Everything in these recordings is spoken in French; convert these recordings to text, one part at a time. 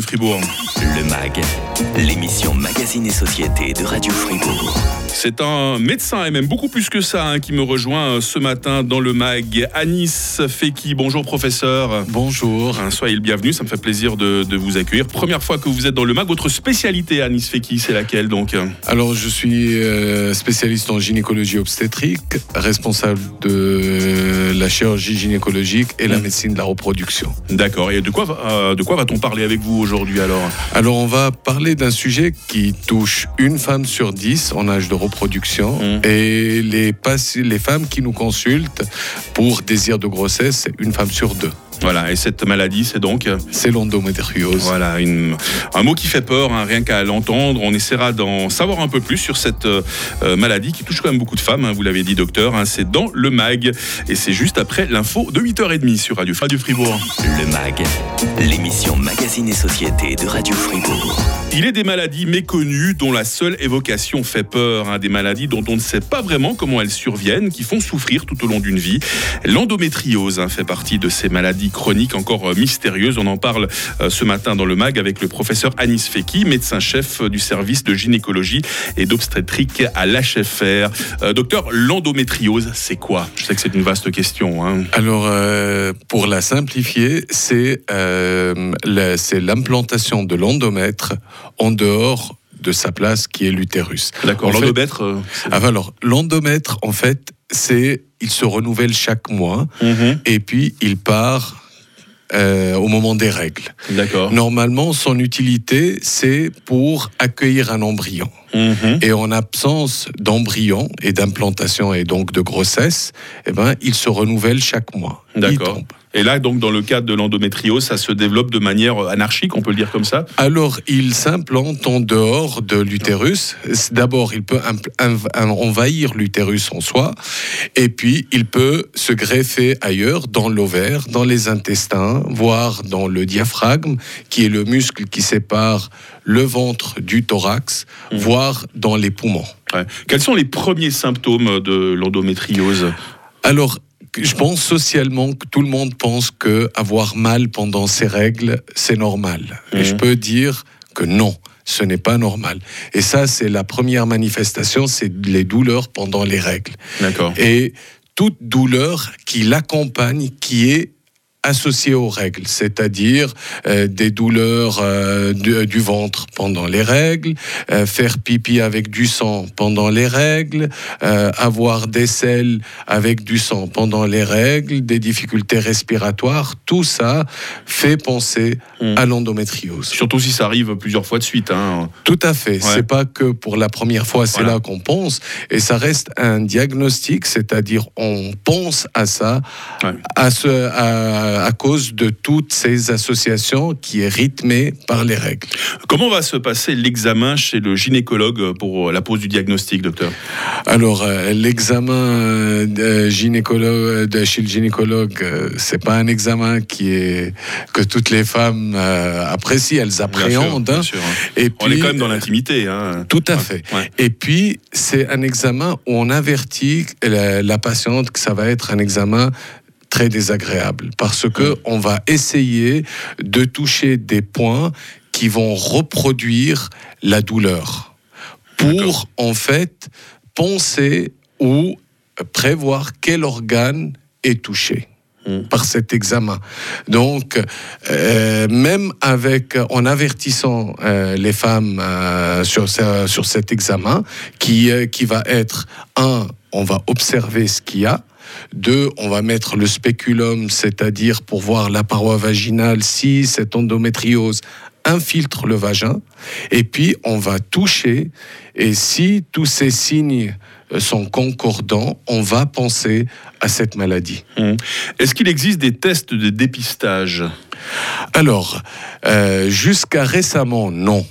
Fribourg. Le MAG, l'émission Magazine et Société de Radio Fribourg. C'est un médecin et même beaucoup plus que ça hein, qui me rejoint euh, ce matin dans le MAG. Anis Feki, bonjour professeur. Bonjour. Hein, soyez le bienvenu, ça me fait plaisir de, de, vous accueillir. Première fois que vous êtes dans le MAG, votre spécialité Anis Feki, c'est laquelle donc? Alors je suis euh, spécialiste en gynécologie obstétrique, responsable de la chirurgie gynécologique et la médecine de la reproduction. D'accord, et de quoi, euh, de quoi va-t-on parler avec vous aujourd'hui alors? Alors on va parler d'un sujet qui touche une femme sur dix en âge de reproduction Mmh. et les, les femmes qui nous consultent pour désir de grossesse, c'est une femme sur deux. Voilà, et cette maladie, c'est donc C'est l'endométriose. Voilà, une- un mot qui fait peur, hein, rien qu'à l'entendre. On essaiera d'en savoir un peu plus sur cette euh, euh, maladie qui touche quand même beaucoup de femmes, hein, vous l'avez dit docteur. hein. c'est dans le MAG et c'est juste après l'info de 8h30 sur Radio, Radio Fribourg. Le MAG, l'émission Magazine et Société de Radio Fribourg. Il est des maladies méconnues dont la seule évocation fait peur, hein, des maladies dont on ne sait pas vraiment comment elles surviennent, qui font souffrir tout au long d'une vie. L'endométriose hein, fait partie de ces maladies chroniques encore euh, mystérieuses. On en parle euh, ce matin dans le MAG avec le professeur Anis Feki, médecin-chef du service de gynécologie et d'obstétrique à l'HFR. Euh, docteur, l'endométriose, c'est quoi? Je sais que c'est une vaste question. hein. Alors, euh, pour la simplifier, c'est l'implantation de l'endomètre en dehors de sa place qui est l'utérus. D'accord, l'endomètre. euh, Ah, alors, l'endomètre, en fait, c'est il se renouvelle chaque mois Mhm, et puis il part euh, au moment des règles. D'accord. Normalement, son utilité, c'est pour accueillir un embryon. Mhm. Et en absence d'embryon et d'implantation et donc de grossesse, eh ben, il se renouvelle chaque mois. D'accord. Et là, donc, dans le cadre de l'endométriose, ça se développe de manière anarchique, on peut le dire comme ça Alors, il s'implante en dehors de l'utérus. D'abord, il peut envahir l'utérus en soi, et puis il peut se greffer ailleurs, dans l'ovaire, dans les intestins, voire dans le diaphragme, qui est le muscle qui sépare le ventre du thorax, Mhm. voire dans les poumons. Ouais. Quels sont les premiers symptômes de l'endométriose? Alors, je pense socialement que tout le monde pense que avoir mal pendant ses règles, c'est normal. Mhm. Et je peux dire que non, ce n'est pas normal. Et ça, c'est la première manifestation, c'est les douleurs pendant les règles. D'accord. Et toute douleur qui l'accompagne, qui est associée aux règles, c'est-à-dire euh, des douleurs euh, du, du ventre pendant les règles, euh, faire pipi avec du sang pendant les règles, euh, avoir des selles avec du sang pendant les règles, des difficultés respiratoires, tout ça fait penser Mm. à l'endométriose. Surtout si ça arrive plusieurs fois de suite. hein. Tout à fait. Ouais. C'est pas que pour la première fois, c'est Voilà. là qu'on pense. Et ça reste un diagnostic, c'est-à-dire on pense à ça Ouais. à, ce, à, à cause de toutes ces associations qui est rythmée par les règles. Comment va se passer l'examen chez le gynécologue pour la pose du diagnostic, docteur? Alors, euh, l'examen euh, gynécologue, de chez le gynécologue, euh, c'est pas un examen qui est que toutes les femmes euh, apprécient, elles Bien sûr, appréhendent. bien hein. sûr, hein. Et On est puis, quand même dans l'intimité. hein. Tout à fait. Ouais. Et puis, c'est un examen où on avertit la, la patiente que ça va être un examen très désagréable parce que on va essayer de toucher des points qui vont reproduire la douleur pour en fait penser ou prévoir quel organe est touché Mm. par cet examen. Donc, euh, même avec, en avertissant euh, les femmes euh, sur, sur cet examen, qui, qui va être, un, on va observer ce qu'il y a, deux, on va mettre le spéculum, c'est-à-dire pour voir la paroi vaginale, si cette endométriose infiltre le vagin, et puis on va toucher, et si tous ces signes euh, sont concordants, on va penser à cette maladie. Hum. Est-ce qu'il existe des tests de dépistage? Alors, euh, jusqu'à récemment, non.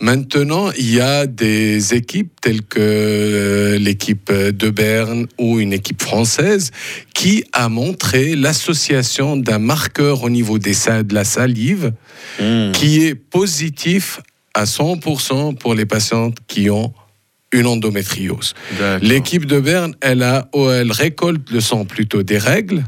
Maintenant, il y a des équipes telles que euh, l'équipe de Berne ou une équipe française qui a montré l'association d'un marqueur au niveau des, de la salive Hum. qui est positif à 100% pour les patientes qui ont une endométriose. L'équipe de Berne, elle, a, elle récolte le sang plutôt des règles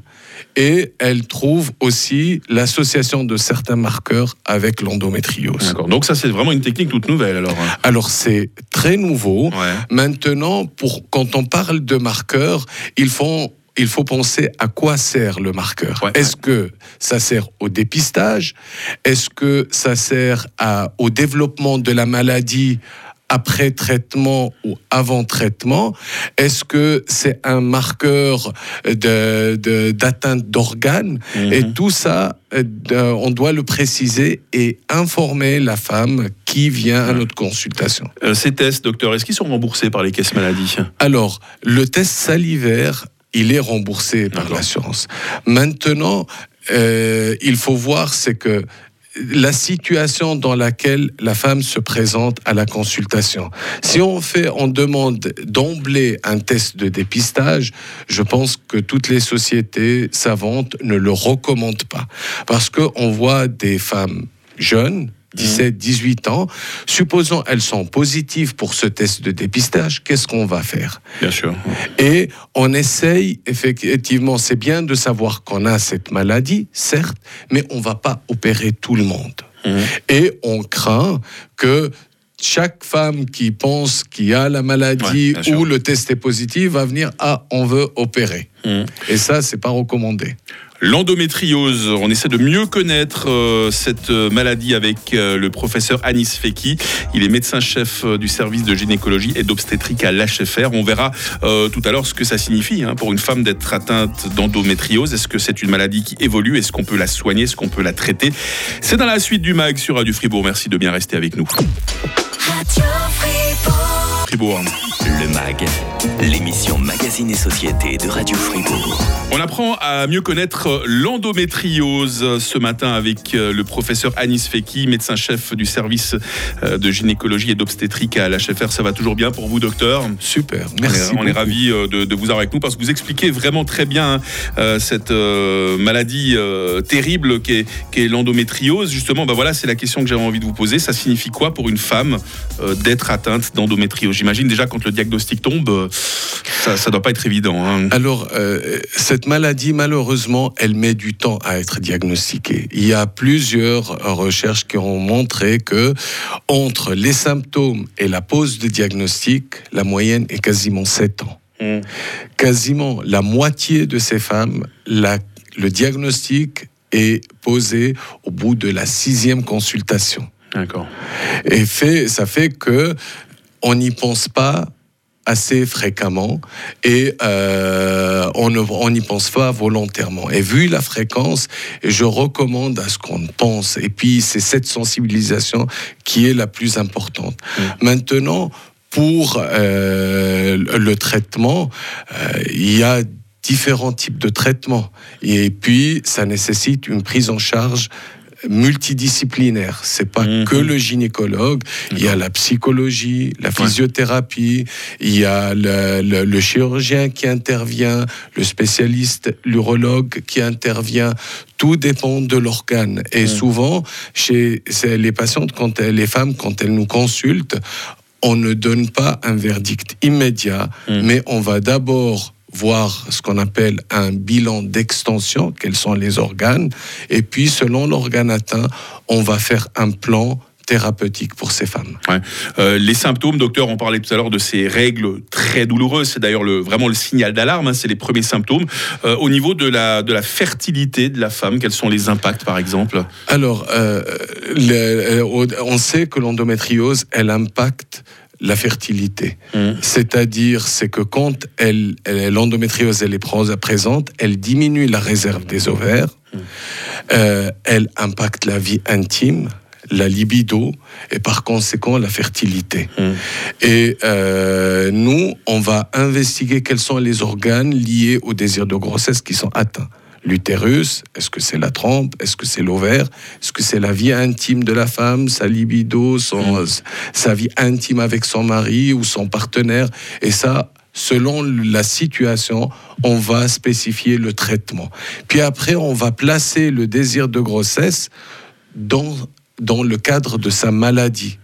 et elle trouve aussi l'association de certains marqueurs avec l'endométriose. D'accord. Donc ça, c'est vraiment une technique toute nouvelle alors. hein. Alors c'est très nouveau. Ouais. Maintenant, pour, quand on parle de marqueurs, il faut, il faut penser à quoi sert le marqueur. Ouais, Est-ce que ça sert au dépistage? Est-ce que ça sert à- au développement de la maladie après traitement ou avant traitement Est-ce que c'est un marqueur de- de- d'atteinte d'organes? Mhm. Et tout ça, euh, de- on doit le préciser et informer la femme qui vient à notre consultation. Euh, ces tests, docteur, est-ce qu'ils sont remboursés par les caisses maladie Alors, le test salivaire, il est remboursé par l'assurance. Maintenant, euh, il faut voir, c'est que la situation dans laquelle la femme se présente à la consultation. Si on fait, on demande d'emblée un test de dépistage, je pense que toutes les sociétés savantes ne le recommandent pas. Parce qu'on voit des femmes jeunes, 17, 18 ans, supposons elles sont positives pour ce test de dépistage, qu'est-ce qu'on va faire? Bien sûr. et on essaye, effectivement, c'est bien de savoir qu'on a cette maladie, certes, mais on va pas opérer tout le monde. Mhm. Et on craint que chaque femme qui pense qu'il a la maladie ou le test est positif va venir, ah, on veut opérer. Mhm. Et ça, c'est pas recommandé. L'endométriose, on essaie de mieux connaître euh, cette euh, maladie avec euh, le professeur Anis Feki. Il est médecin-chef du service de gynécologie et d'obstétrique à l'HFR. On verra euh, tout à l'heure ce que ça signifie hein, pour une femme d'être atteinte d'endométriose. Est-ce que c'est une maladie qui évolue? Est-ce qu'on peut la soigner? Est-ce qu'on peut la traiter? C'est dans la suite du MAG sur Radio Fribourg. Merci de bien rester avec nous. Radio Fribourg. Fribourg. Le MAG, l'émission Magazine et Société de Radio Fribourg. On apprend à mieux connaître l'endométriose ce matin avec euh, le professeur Anis Feki, médecin-chef du service euh, de gynécologie et d'obstétrique à l'HFR. Ça va toujours bien pour vous, docteur? Super, on merci. est, on est beaucoup. ravis euh, de, de vous avoir avec nous parce que vous expliquez vraiment très bien hein, euh, cette euh, maladie euh, terrible qu'est l'endométriose. Justement, bah voilà, c'est la question que j'avais envie de vous poser. Ça signifie quoi pour une femme euh, d'être atteinte d'endométriose? J'imagine déjà quand le diagnostic tombe, euh, ça, ça doit pas être évident. hein. Alors, euh, cette maladie, malheureusement, elle met du temps à être diagnostiquée. Il y a plusieurs recherches qui ont montré que entre les symptômes et la pose de diagnostic, la moyenne est quasiment 7 ans. Mm. Quasiment la moitié de ces femmes, la- le diagnostic est posé au bout de la sixième consultation. D'accord. Et fait, ça fait que on n'y pense pas assez fréquemment et euh, on n'y pense pas volontairement. Et vu la fréquence, je recommande à ce qu'on pense. Et puis c'est cette sensibilisation qui est la plus importante. Maintenant, pour euh, le traitement, euh, il y a différents types de traitements. Et puis, ça nécessite une prise en charge multidisciplinaire. C'est pas Mhm. que le gynécologue. Il y a la psychologie, la physiothérapie, il y a le, le- le chirurgien qui intervient, le spécialiste, l'urologue qui intervient. Tout dépend de l'organe. Et souvent, chez les patientes, quand elles- les femmes, quand elles nous consultent, on ne donne pas un verdict immédiat, Mm. mais on va d'abord voir ce qu'on appelle un bilan d'extension, quels sont les organes, et puis selon l'organe atteint, on va faire un plan thérapeutique pour ces femmes. Ouais. Euh, les symptômes, docteur, on parlait tout à l'heure de ces règles très douloureuses. C'est d'ailleurs le, vraiment le signal d'alarme. hein, c'est les premiers symptômes. Euh, au niveau de la, de la fertilité de la femme, quels sont les impacts, par exemple? Alors, euh, le- euh, on sait que l'endométriose, elle impacte la fertilité. Mm. C'est-à-dire, c'est que quand elle, l'endométriose elle est présente, elle diminue la réserve des ovaires, euh, elle impacte la vie intime, la libido et par conséquent la fertilité. Et euh, nous, on va investiguer quels sont les organes liés au désir de grossesse qui sont atteints. L'utérus, est-ce que c'est la trompe, est-ce que c'est l'ovaire, est-ce que c'est la vie intime de la femme, sa libido, son, sa vie intime avec son mari ou son partenaire? Et ça, selon la situation, on va spécifier le traitement. Puis après, on va placer le désir de grossesse dans, dans le cadre de sa maladie.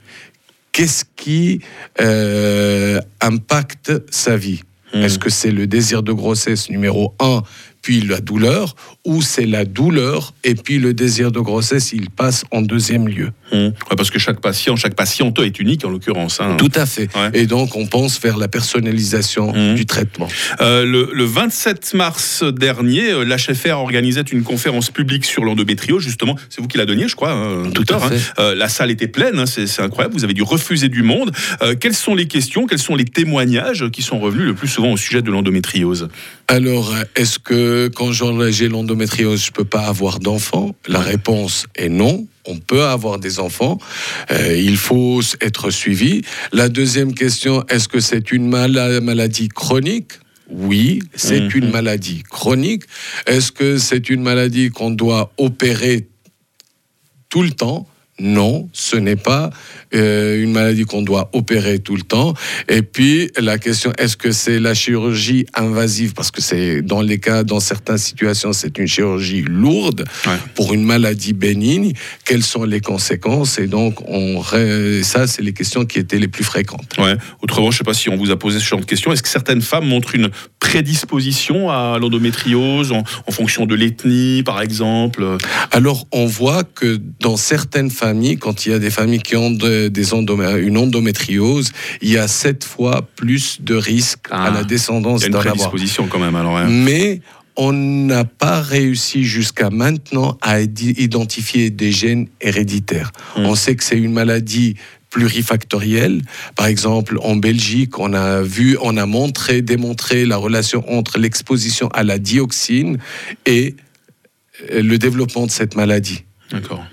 Qu'est-ce qui euh, impacte sa vie? Mm. Est-ce que c'est le désir de grossesse numéro un, puis la douleur, ou c'est la douleur et puis le désir de grossesse, il passe en deuxième lieu. Hum. Ouais, parce que chaque patient, chaque patiente est unique en l'occurrence. hein. Tout à fait. Ouais. Et donc, on pense vers la personnalisation Mhm. du traitement. Euh, le, le 27 mars dernier, euh, l'HFR organisait une conférence publique sur l'endométriose. Justement, c'est vous qui la donniez, je crois, hein, Tout à fait. hein. Euh, la salle était pleine, hein, c'est incroyable. Vous avez dû refuser du monde. Euh, quelles sont les questions, quels sont les témoignages qui sont revenus le plus souvent au sujet de l'endométriose? Alors, est-ce que quand j'ai l'endométriose, je peux pas avoir d'enfants La réponse est non. On peut avoir des enfants. Euh, il faut être suivi. La deuxième question, est-ce que c'est une mala- maladie chronique? Oui, c'est Mhm. une maladie chronique. Est-ce que c'est une maladie qu'on doit opérer tout le temps? Non, ce n'est pas euh, une maladie qu'on doit opérer tout le temps. Et puis la question, est-ce que c'est la chirurgie invasive? Parce que c'est dans les cas, dans certaines situations, c'est une chirurgie lourde Ouais. pour une maladie bénigne. Quelles sont les conséquences? Et donc, on, ça, c'est les questions qui étaient les plus fréquentes. Ouais. Autrement, je ne sais pas si on vous a posé ce genre de questions. Est-ce que certaines femmes montrent une prédisposition à l'endométriose en, en fonction de l'ethnie, par exemple? Alors, on voit que dans certaines familles, quand il y a des familles qui ont de- des endom- une endométriose, il y a sept fois plus de risques Ah. à la Il descendance y a une d'en avoir. prédisposition quand même. Alors, hein. Mais on n'a pas réussi jusqu'à maintenant à identifier des gènes héréditaires. Mm. On sait que c'est une maladie plurifactorielle. Par exemple, en Belgique, on a vu, on a montré, démontré la relation entre l'exposition à la dioxine et euh, le développement de cette maladie. D'accord.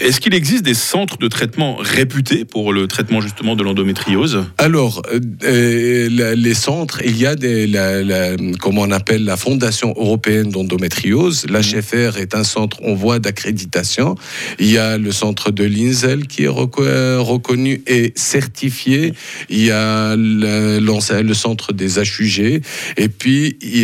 Est-ce qu'il existe des centres de traitement réputés pour le traitement justement de l'endométriose? Alors, euh, euh, les centres, il y a des, la, la- comment on appelle la Fondation européenne d'endométriose. L'HFR est un centre en voie d'accréditation. Il y a le centre de l'INSEL qui est reco- reconnu et certifié. Il y a le, centre des HUG. Et puis, il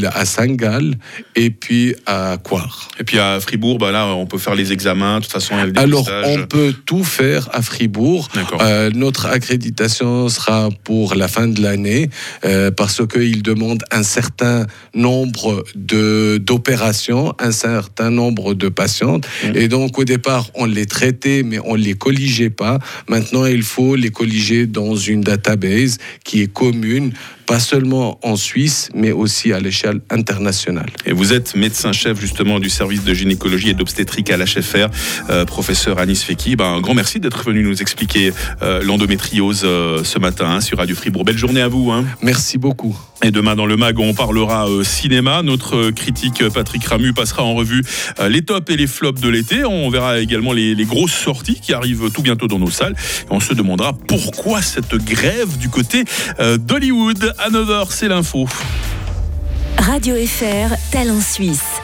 y a à Saint-Gall et puis à Coire. Et puis à Fribourg, bah là, on peut faire les examens. De toute façon, Alors, on peut tout faire à Fribourg. Euh, notre accréditation sera pour la fin de l'année euh, parce qu'il demande un certain nombre d'opérations, un certain nombre de patientes. Mhm. Et donc, au départ, on les traitait, mais on les colligeait pas. Maintenant, il faut les colliger dans une database qui est commune, pas seulement en Suisse, mais aussi à l'échelle internationale. Et vous êtes médecin-chef justement du service de gynécologie et d'obstétrique à l'HFR, euh, professeur Anis Feki. Ben, un grand merci d'être venu nous expliquer euh, l'endométriose euh, ce matin hein, sur Radio Fribourg. Belle journée à vous. Hein. Merci beaucoup. Et demain dans le MAG, on parlera euh, cinéma. Notre euh, critique euh, Patrick Ramu passera en revue euh, les tops et les flops de l'été. On verra également les, les grosses sorties qui arrivent tout bientôt dans nos salles. Et on se demandera pourquoi cette grève du côté euh, d'Hollywood. À 9h, c'est l'info. Radio FR, Talent Suisse.